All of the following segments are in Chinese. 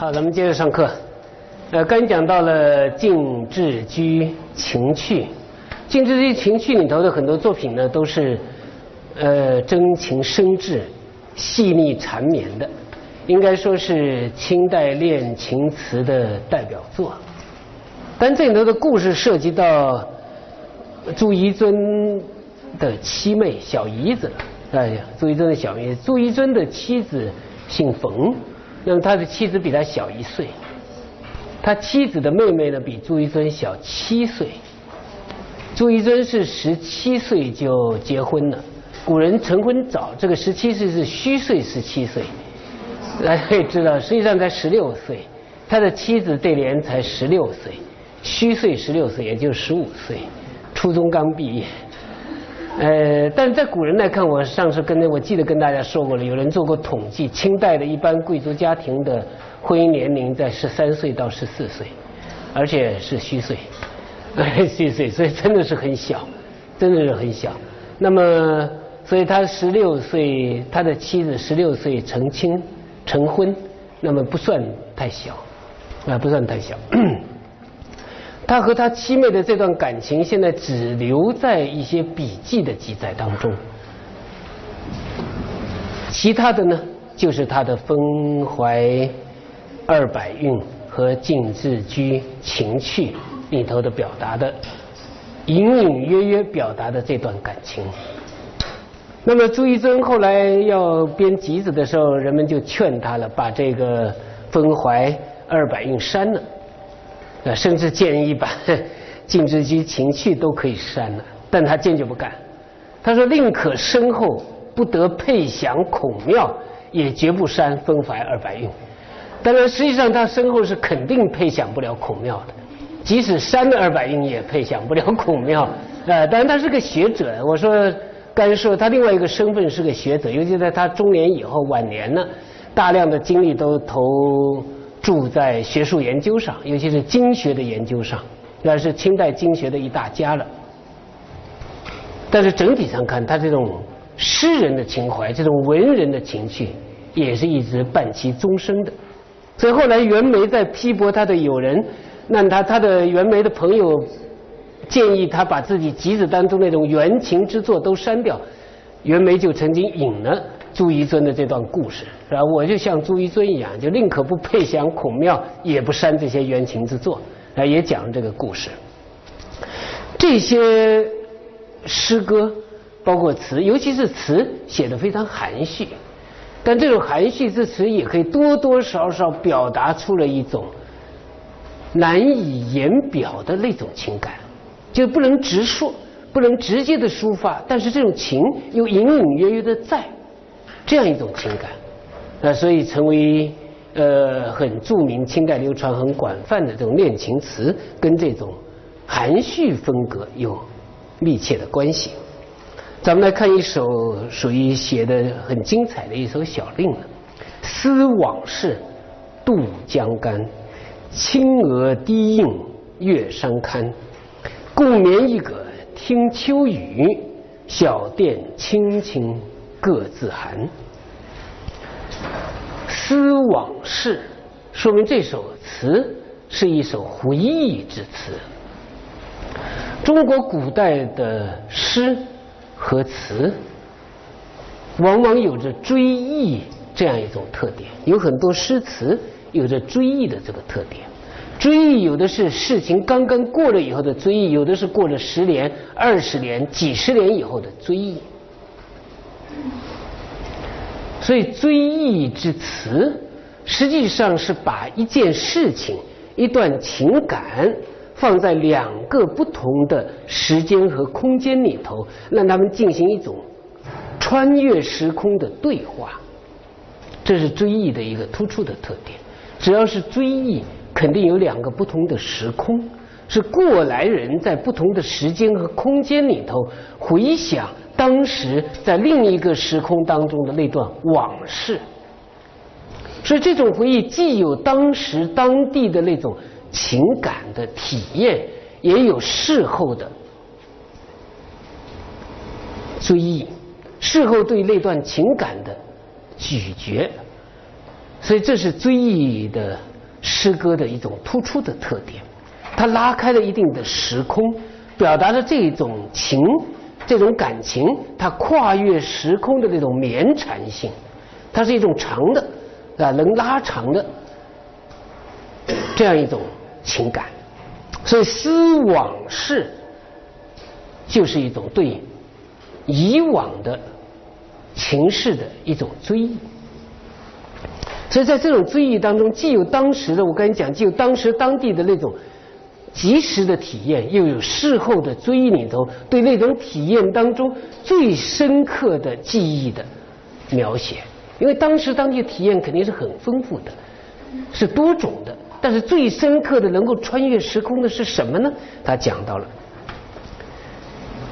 好，咱们接着上课。呃，刚讲到了静致居情趣，静致居情趣里头的很多作品呢，都是呃真情深挚、细腻缠绵的，应该说是清代恋情词的代表作。但这里头的故事涉及到朱彝尊的妻妹小姨子，哎呀，朱彝尊的小姨，朱彝尊的妻子姓冯。那么他的妻子比他小一岁，他妻子的妹妹呢比朱彝尊小七岁。朱彝尊是十七岁就结婚了，古人成婚早，这个十七岁是虚岁十七岁，大家可以知道，实际上才十六岁，他的妻子对联才十六岁，虚岁十六岁，也就十五岁，初中刚毕业。呃，但在古人来看，我上次跟我记得跟大家说过了，有人做过统计，清代的一般贵族家庭的婚姻年龄在十三岁到十四岁，而且是虚岁，虚岁，所以真的是很小，真的是很小。那么，所以他十六岁，他的妻子十六岁成亲成婚，那么不算太小，啊，不算太小。他和他七妹的这段感情，现在只留在一些笔记的记载当中。其他的呢，就是他的风怀二百韵和静自居情趣里头的表达的，隐隐约约表达的这段感情。那么朱彝尊后来要编集子的时候，人们就劝他了，把这个风怀二百韵删了。呃，甚至建议把 《静之居情趣》都可以删了，但他坚决不干。他说：“宁可身后不得配享孔庙，也绝不删《风怀二百韵》。”当然，实际上他身后是肯定配享不了孔庙的，即使删了二百韵，也配享不了孔庙。呃，当然他是个学者。我说，刚才说他另外一个身份是个学者，尤其在他中年以后、晚年呢，大量的精力都投。住在学术研究上，尤其是经学的研究上，那是清代经学的一大家了。但是整体上看，他这种诗人的情怀，这种文人的情绪，也是一直伴其终生的。所以后来袁枚在批驳他的友人，那他他的袁枚的朋友建议他把自己集子当中那种原情之作都删掉，袁枚就曾经引了。朱彝尊的这段故事，是吧？我就像朱彝尊一样，就宁可不配享孔庙，也不删这些原情之作，啊，也讲了这个故事。这些诗歌，包括词，尤其是词，写的非常含蓄，但这种含蓄之词，也可以多多少少表达出了一种难以言表的那种情感，就不能直说，不能直接的抒发，但是这种情又隐隐约约的在。这样一种情感，那所以成为呃很著名、清代流传很广泛的这种恋情词，跟这种含蓄风格有密切的关系。咱们来看一首属于写的很精彩的一首小令了：思往事，渡江干，青娥低映月山堪。共眠一阁听秋雨，小店青青。各自寒，思往事，说明这首词是一首回忆之词。中国古代的诗和词，往往有着追忆这样一种特点，有很多诗词有着追忆的这个特点。追忆有的是事情刚刚过了以后的追忆，有的是过了十年、二十年、几十年以后的追忆。所以追忆之词，实际上是把一件事情、一段情感放在两个不同的时间和空间里头，让他们进行一种穿越时空的对话。这是追忆的一个突出的特点。只要是追忆，肯定有两个不同的时空，是过来人在不同的时间和空间里头回想。当时在另一个时空当中的那段往事，所以这种回忆既有当时当地的那种情感的体验，也有事后的追忆，事后对那段情感的咀嚼，所以这是追忆的诗歌的一种突出的特点，它拉开了一定的时空，表达了这种情、这种感情，它跨越时空的那种绵缠性，它是一种长的啊，能拉长的这样一种情感。所以思往事就是一种对以往的情事的一种追忆。所以在这种追忆当中，既有当时的我跟你讲，既有当时当地的那种及时的体验，又有事后的追忆里头对那种体验当中最深刻的记忆的描写。因为当时当地体验肯定是很丰富的，是多种的，但是最深刻的能够穿越时空的是什么呢？他讲到了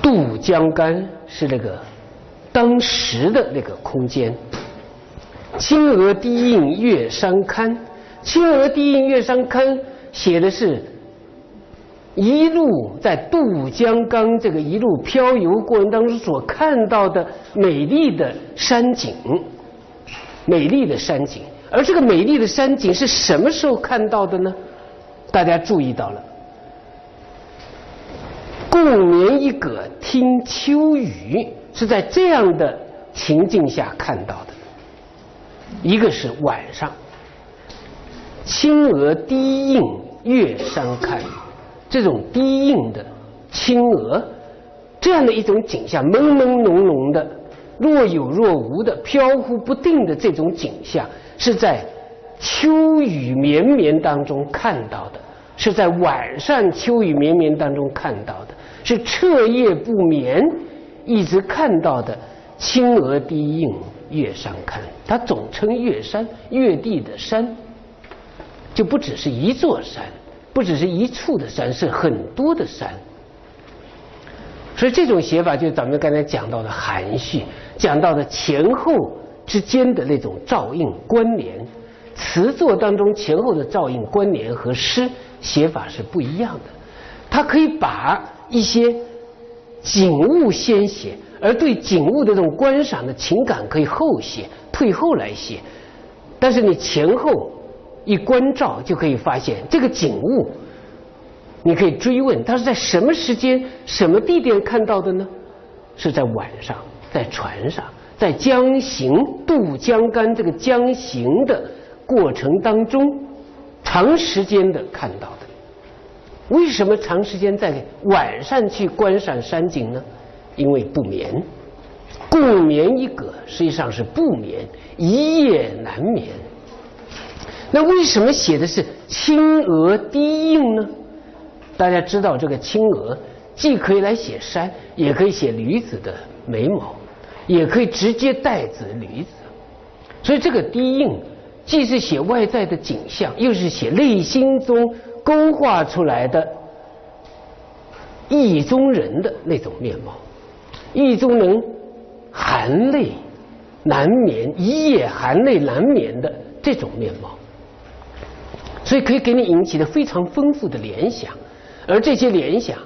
渡江干是那个当时的那个空间。青娥低映月山堪，青娥低映月山堪写的是一路在渡江冈这个一路漂游过程当中所看到的美丽的山景，美丽的山景。而这个美丽的山景是什么时候看到的呢？大家注意到了，共眠一阁听秋雨，是在这样的情境下看到的。一个是晚上，青娥低映月山看，这种低映的青娥，这样的一种景象，朦朦胧胧的，若有若无的，飘忽不定的这种景象，是在秋雨绵绵当中看到的，是在晚上秋雨绵绵当中看到的，是彻夜不眠一直看到的青娥低映。月山看，它总称月山，月地的山，就不只是一座山，不只是一处的山，是很多的山。所以这种写法，就咱们刚才讲到的含蓄，讲到的前后之间的那种照应关联。词作当中前后的照应关联和诗写法是不一样的，它可以把一些景物先写。而对景物的这种观赏的情感可以后写，退后来写，但是你前后一关照就可以发现这个景物，你可以追问它是在什么时间、什么地点看到的呢？是在晚上，在船上，在江行渡江干这个江行的过程当中，长时间的看到的。为什么长时间在晚上去观赏山景呢？因为不眠，共眠一阁，实际上是不眠，一夜难眠。那为什么写的是青娥低映呢？大家知道，这个青娥既可以来写山，也可以写女子的眉毛，也可以直接代指女子。所以这个低映，既是写外在的景象，又是写内心中勾画出来的意中人的那种面貌。意中人含泪难眠，一夜含泪难眠的这种面貌，所以可以给你引起的非常丰富的联想，而这些联想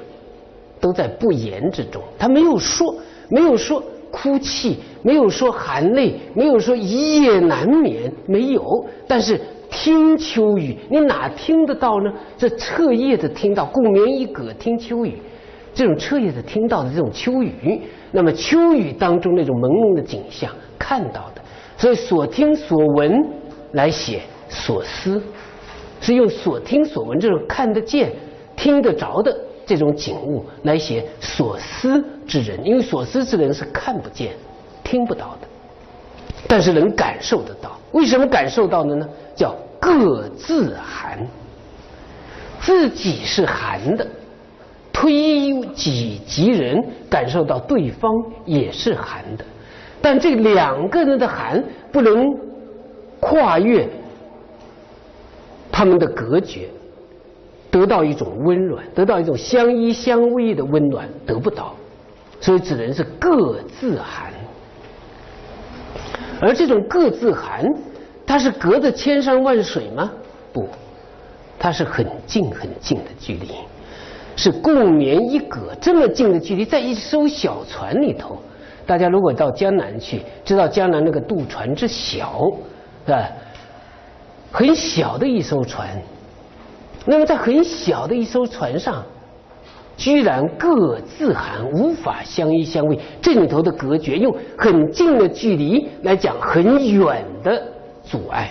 都在不言之中，他没有说，没有说哭泣，没有说含泪，没有说一夜难眠，没有。但是听秋雨，你哪听得到呢？这彻夜的听到，共眠一阁听秋雨。这种彻夜的听到的这种秋雨，那么秋雨当中那种朦胧的景象看到的，所以所听所闻来写所思，是用所听所闻这种看得见、听得着的这种景物来写所思之人，因为所思之人是看不见、听不到的，但是能感受得到。为什么感受到的呢？叫各自寒，自己是寒的。推己及人，感受到对方也是寒的，但这两个人的寒不能跨越他们的隔绝，得到一种温暖，得到一种相依相偎的温暖，得不到，所以只能是各自寒。而这种各自寒，它是隔着千山万水吗？不，它是很近很近的距离。是共眠一阁，这么近的距离，在一艘小船里头。大家如果到江南去，知道江南那个渡船之小，是吧？很小的一艘船，那么在很小的一艘船上，居然各自寒，无法相依相偎。这里头的隔绝，用很近的距离来讲，很远的阻碍，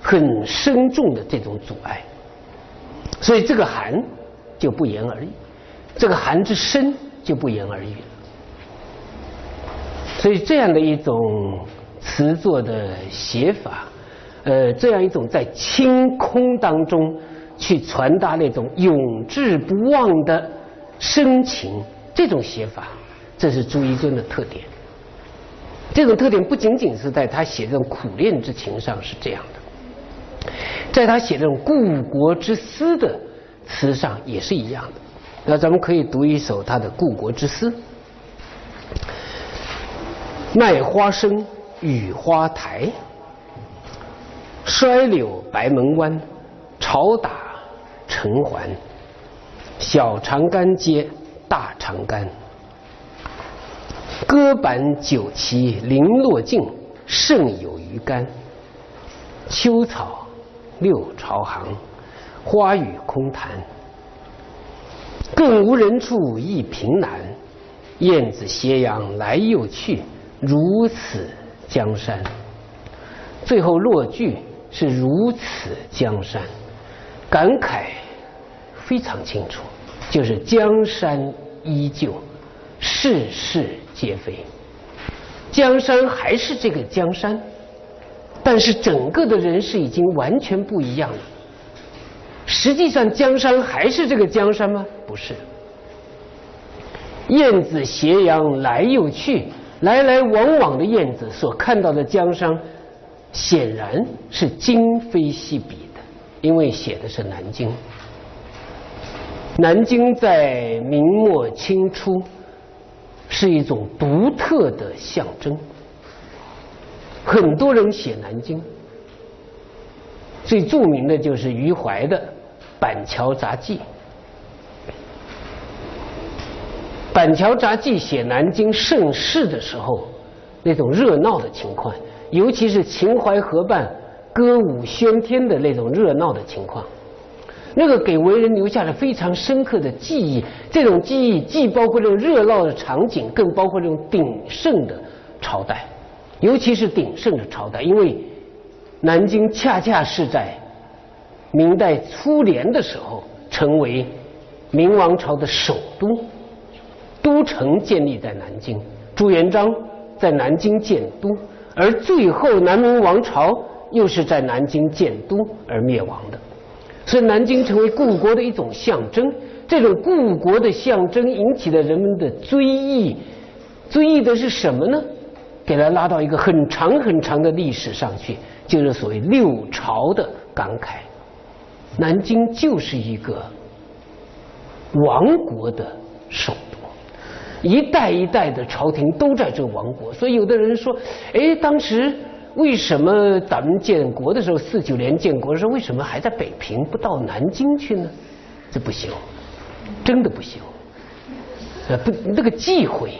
很深重的这种阻碍。所以这个寒就不言而喻，这个寒之深就不言而喻了。所以这样的一种词作的写法。呃，这样一种在清空当中去传达那种永志不忘的深情，这种写法，这是朱一尊的特点。这种特点不仅仅是在他写这种苦恋之情上是这样的，在他写这种故国之思的词上也是一样的。那咱们可以读一首他的故国之思：卖花生，雨花台。衰柳白门湾，潮打城环。小长干接大长干，歌板酒旗零落尽，胜有余干。秋草六朝行，花雨空潭。更无人处一平南，燕子斜阳来又去，如此江山。最后落句。是如此江山，感慨非常清楚，就是江山依旧，世事皆非。江山还是这个江山，但是整个的人是已经完全不一样了。实际上，江山还是这个江山吗？不是。燕子斜阳来又去，来来往往的燕子所看到的江山。显然是今非昔比的，因为写的是南京。南京在明末清初是一种独特的象征，很多人写南京，最著名的就是余淮的《板桥杂记》。《板桥杂记》写南京盛世的时候那种热闹的情况。尤其是秦淮河畔歌舞喧天的那种热闹的情况，那个给为人留下了非常深刻的记忆。这种记忆既包括这种热闹的场景，更包括这种鼎盛的朝代，尤其是鼎盛的朝代，因为南京恰恰是在明代初年的时候成为明王朝的首都，都城建立在南京，朱元璋在南京建都。而最后，南明王朝又是在南京建都而灭亡的，所以南京成为故国的一种象征。这种故国的象征引起了人们的追忆，追忆的是什么呢？给它拉到一个很长很长的历史上去，就是所谓六朝的感慨。南京就是一个亡国的首都。一代一代的朝廷都在这亡国，所以有的人说：“哎，当时为什么咱们建国的时候，四九年建国的时候，为什么还在北平，不到南京去呢？”这不行，真的不行。呃，不，那个忌讳，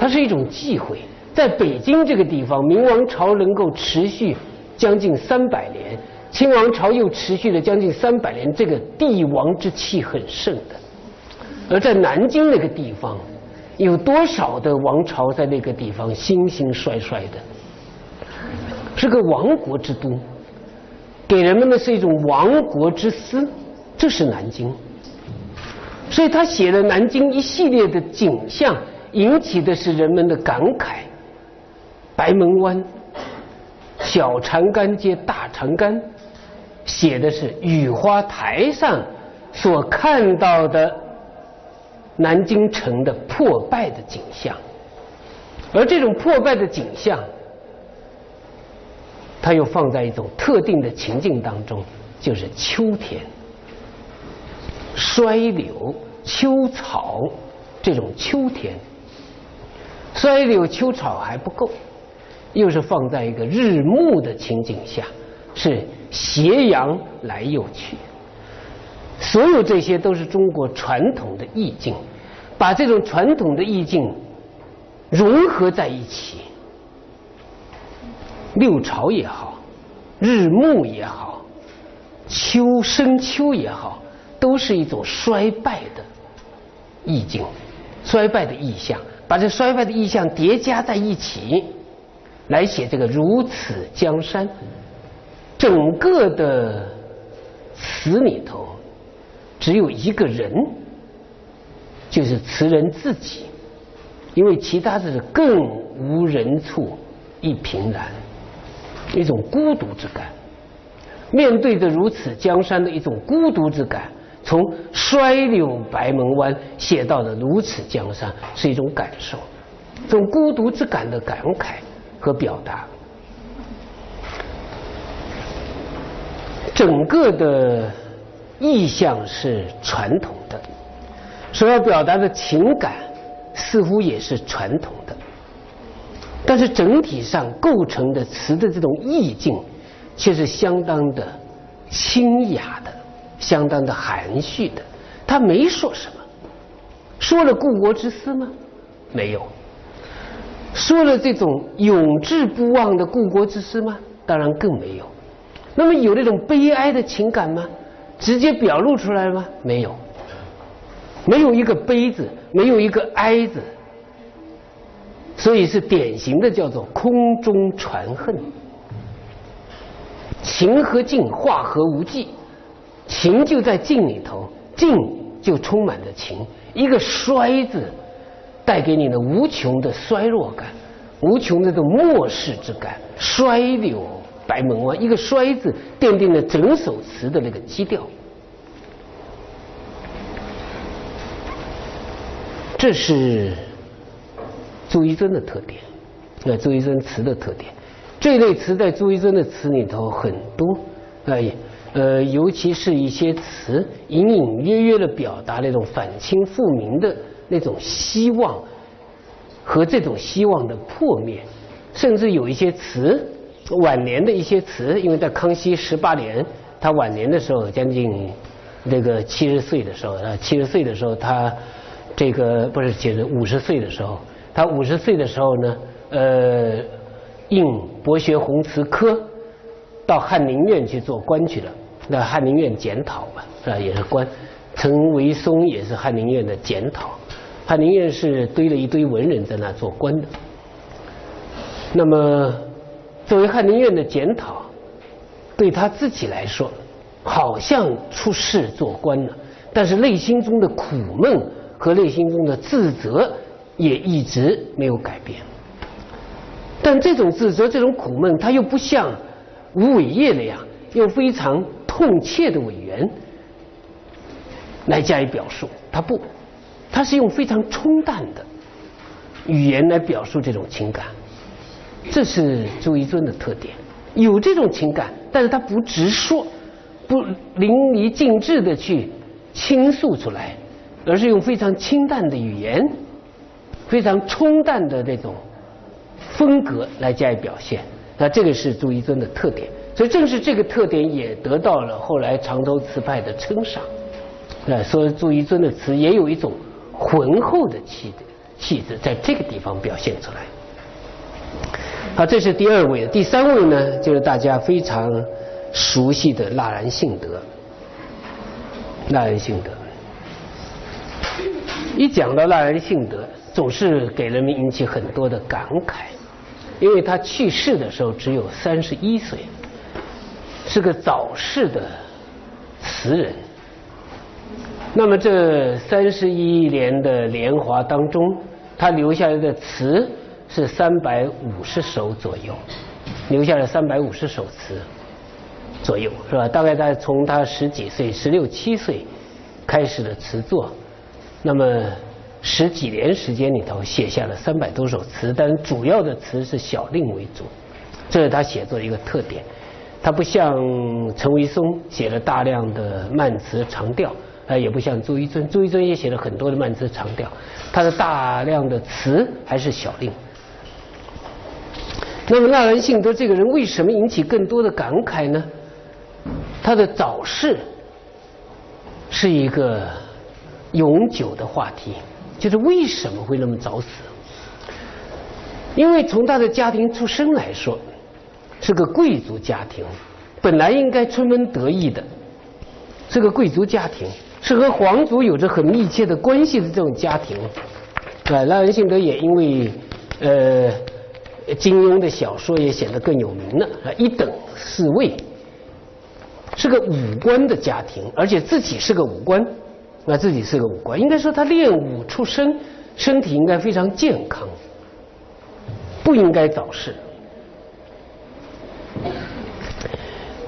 它是一种忌讳。在北京这个地方，明王朝能够持续将近三百年，清王朝又持续了将近三百年，这个帝王之气很盛的。而在南京那个地方，有多少的王朝在那个地方兴兴衰衰的，是个亡国之都，给人们的是一种亡国之思，这是南京。所以他写了南京一系列的景象，引起的是人们的感慨。白门湾、小长干接大长干，写的是雨花台上所看到的。南京城的破败的景象，而这种破败的景象，它又放在一种特定的情境当中，就是秋天，衰柳、秋草这种秋天，衰柳、秋草还不够，又是放在一个日暮的情景下，是斜阳来又去。所有这些都是中国传统的意境，把这种传统的意境融合在一起。六朝也好，日暮也好，秋深秋也好，都是一种衰败的意境，衰败的意象。把这衰败的意象叠加在一起，来写这个如此江山。整个的词里头，只有一个人，就是词人自己，因为其他的是更无人处一平然，一种孤独之感。面对着如此江山的一种孤独之感。从衰柳白门湾写到了如此江山，是一种感受，这种孤独之感的感慨和表达。整个的意象是传统的，所要表达的情感似乎也是传统的，但是整体上构成的词的这种意境却是相当的清雅的。相当的含蓄的，他没说什么，说了故国之思吗？没有。说了这种永志不忘的故国之思吗？当然更没有。那么有那种悲哀的情感吗？直接表露出来了吗？没有。没有一个悲字，没有一个哀字，所以是典型的叫做空中传恨。情和境化合无际。情就在静里头，静就充满着情。一个衰字，带给你的无穷的衰弱感，无穷的这种漠视之感。衰柳白门湾，一个衰字奠定了整首词的那个基调。这是朱一尊的特点，那朱一尊词的特点。这类词在朱一尊的词里头很多，呃。呃，尤其是一些词，隐隐约约的表达那种反清复明的那种希望和这种希望的破灭，甚至有一些词，晚年的一些词，因为在康熙十八年，他晚年的时候，将近那个七十岁的时候，啊，七十岁的时候，他这个不是写的五十岁的时候，他五十岁的时候呢，呃，应博学鸿词科到翰林院去做官去了。那翰林院检讨嘛，是吧？也是官。陈维松也是翰林院的检讨。翰林院是堆了一堆文人在那做官的。那么，作为翰林院的检讨，对他自己来说，好像出仕做官了，但是内心中的苦闷和内心中的自责也一直没有改变。但这种自责、这种苦闷，他又不像吴伟业那样，用非常。痛切的委员来加以表述，他不，他是用非常冲淡的语言来表述这种情感，这是朱一尊的特点，有这种情感，但是他不直说，不淋漓尽致的去倾诉出来，而是用非常清淡的语言，非常冲淡的那种风格来加以表现，那这个是朱一尊的特点。所以正是这个特点，也得到了后来常州词派的称赏。呃，说朱一尊的词也有一种浑厚的气气质，在这个地方表现出来。好，这是第二位，第三位呢，就是大家非常熟悉的纳兰性德。纳兰性德，一讲到纳兰性德，总是给人们引起很多的感慨，因为他去世的时候只有三十一岁。是个早逝的词人。那么这三十一年的年华当中，他留下来的词是三百五十首左右，留下了三百五十首词左右，是吧？大概在从他十几岁、十六七岁开始的词作，那么十几年时间里头写下了三百多首词，但主要的词是小令为主，这是他写作的一个特点。他不像陈维松写了大量的慢词长调，呃，也不像朱一尊，朱一尊也写了很多的慢词长调，他的大量的词还是小令。那么纳兰性德这个人为什么引起更多的感慨呢？他的早逝是一个永久的话题，就是为什么会那么早死？因为从他的家庭出身来说。是个贵族家庭，本来应该春风得意的，是个贵族家庭，是和皇族有着很密切的关系的这种家庭。对，纳兰性德也因为呃金庸的小说也显得更有名了，一等侍卫，是个武官的家庭，而且自己是个武官，那自己是个武官，应该说他练武出身，身体应该非常健康，不应该早逝。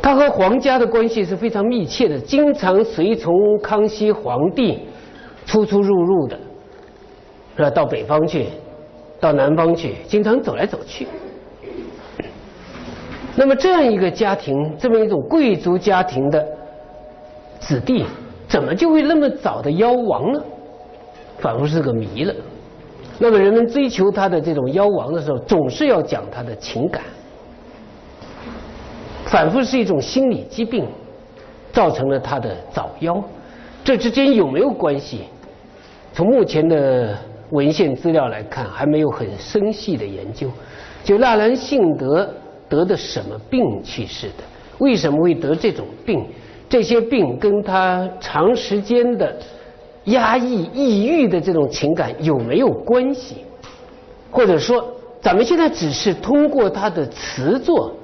他和皇家的关系是非常密切的，经常随从康熙皇帝出出入入的，是吧？到北方去，到南方去，经常走来走去。那么这样一个家庭，这么一种贵族家庭的子弟，怎么就会那么早的夭亡呢？仿佛是个谜了。那么人们追求他的这种夭亡的时候，总是要讲他的情感。反复是一种心理疾病，造成了他的早夭，这之间有没有关系？从目前的文献资料来看，还没有很深细的研究。就纳兰性德得的什么病去世的？为什么会得这种病？这些病跟他长时间的压抑、抑郁的这种情感有没有关系？或者说，咱们现在只是通过他的词作。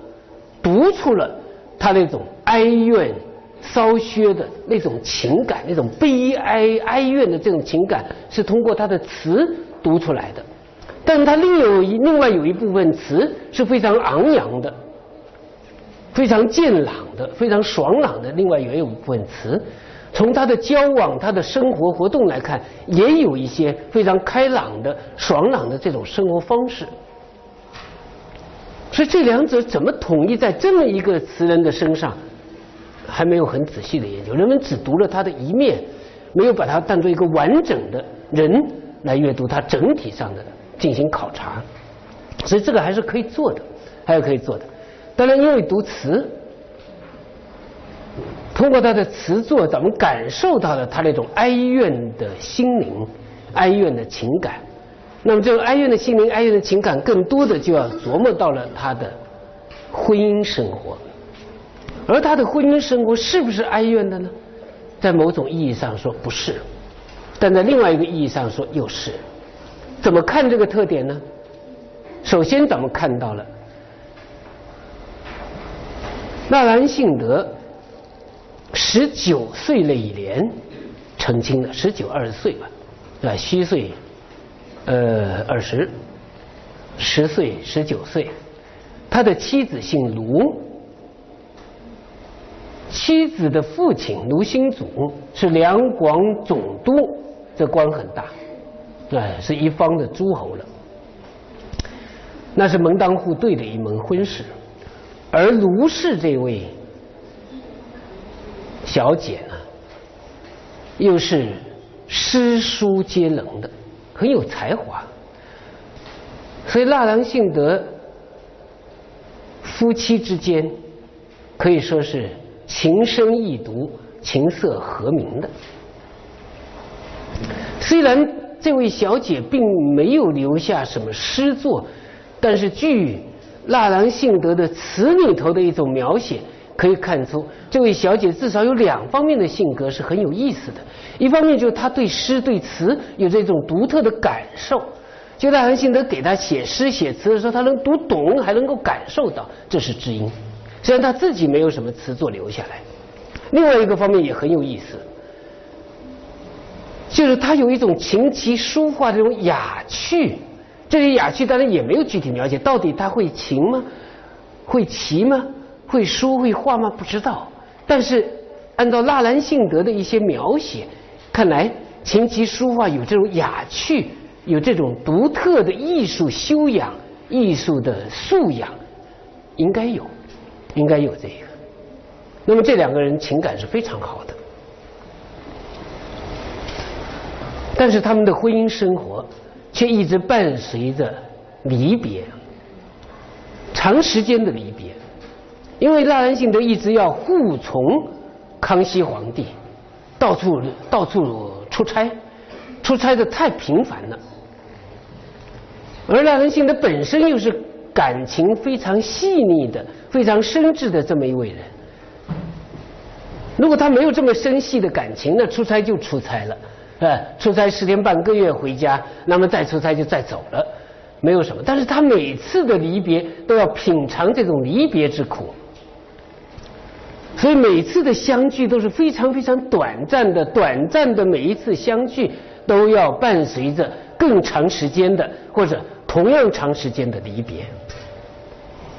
读出了他那种哀怨骚削的那种情感，那种悲哀哀怨的这种情感，是通过他的词读出来的。但他另有一另外有一部分词是非常昂扬的，非常健朗的，非常爽朗的。另外也有一部分词，从他的交往、他的生活活动来看，也有一些非常开朗的、爽朗的这种生活方式。所以这两者怎么统一在这么一个词人的身上，还没有很仔细的研究。人们只读了他的一面，没有把它当做一个完整的人来阅读他整体上的进行考察。所以这个还是可以做的，还是可以做的。当然，因为读词，通过他的词作，咱们感受到了他那种哀怨的心灵、哀怨的情感。那么，这种哀怨的心灵、哀怨的情感，更多的就要琢磨到了他的婚姻生活。而他的婚姻生活是不是哀怨的呢？在某种意义上说不是，但在另外一个意义上说又是。怎么看这个特点呢？首先，咱们看到了纳兰性德十九岁那一年成亲的，十九二十岁吧，啊，虚岁。呃，二十，十岁、十九岁，他的妻子姓卢，妻子的父亲卢兴祖是两广总督，这官很大，哎，是一方的诸侯了，那是门当户对的一门婚事，而卢氏这位小姐呢，又是诗书皆能的。很有才华，所以纳兰性德夫妻之间可以说是情深意笃、琴瑟和鸣的。虽然这位小姐并没有留下什么诗作，但是据纳兰性德的词里头的一种描写，可以看出这位小姐至少有两方面的性格是很有意思的。一方面就是他对诗对词有这种独特的感受，就纳兰性德给他写诗写词的时候，他能读懂，还能够感受到，这是知音。虽然他自己没有什么词作留下来，另外一个方面也很有意思，就是他有一种琴棋书画这种雅趣，这些雅趣当然也没有具体描写，到底他会琴吗？会棋吗？会书会画吗？不知道。但是按照纳兰性德的一些描写。看来琴棋书画有这种雅趣，有这种独特的艺术修养、艺术的素养，应该有，应该有这个。那么这两个人情感是非常好的，但是他们的婚姻生活却一直伴随着离别，长时间的离别，因为纳兰性德一直要护从康熙皇帝。到处到处出差，出差的太频繁了。而赖仁信德本身又是感情非常细腻的、非常深挚的这么一位人，如果他没有这么深细的感情，那出差就出差了，呃，出差十天半个月回家，那么再出差就再走了，没有什么。但是他每次的离别都要品尝这种离别之苦，所以每次的相聚都是非常非常短暂的，短暂的每一次相聚都要伴随着更长时间的或者同样长时间的离别。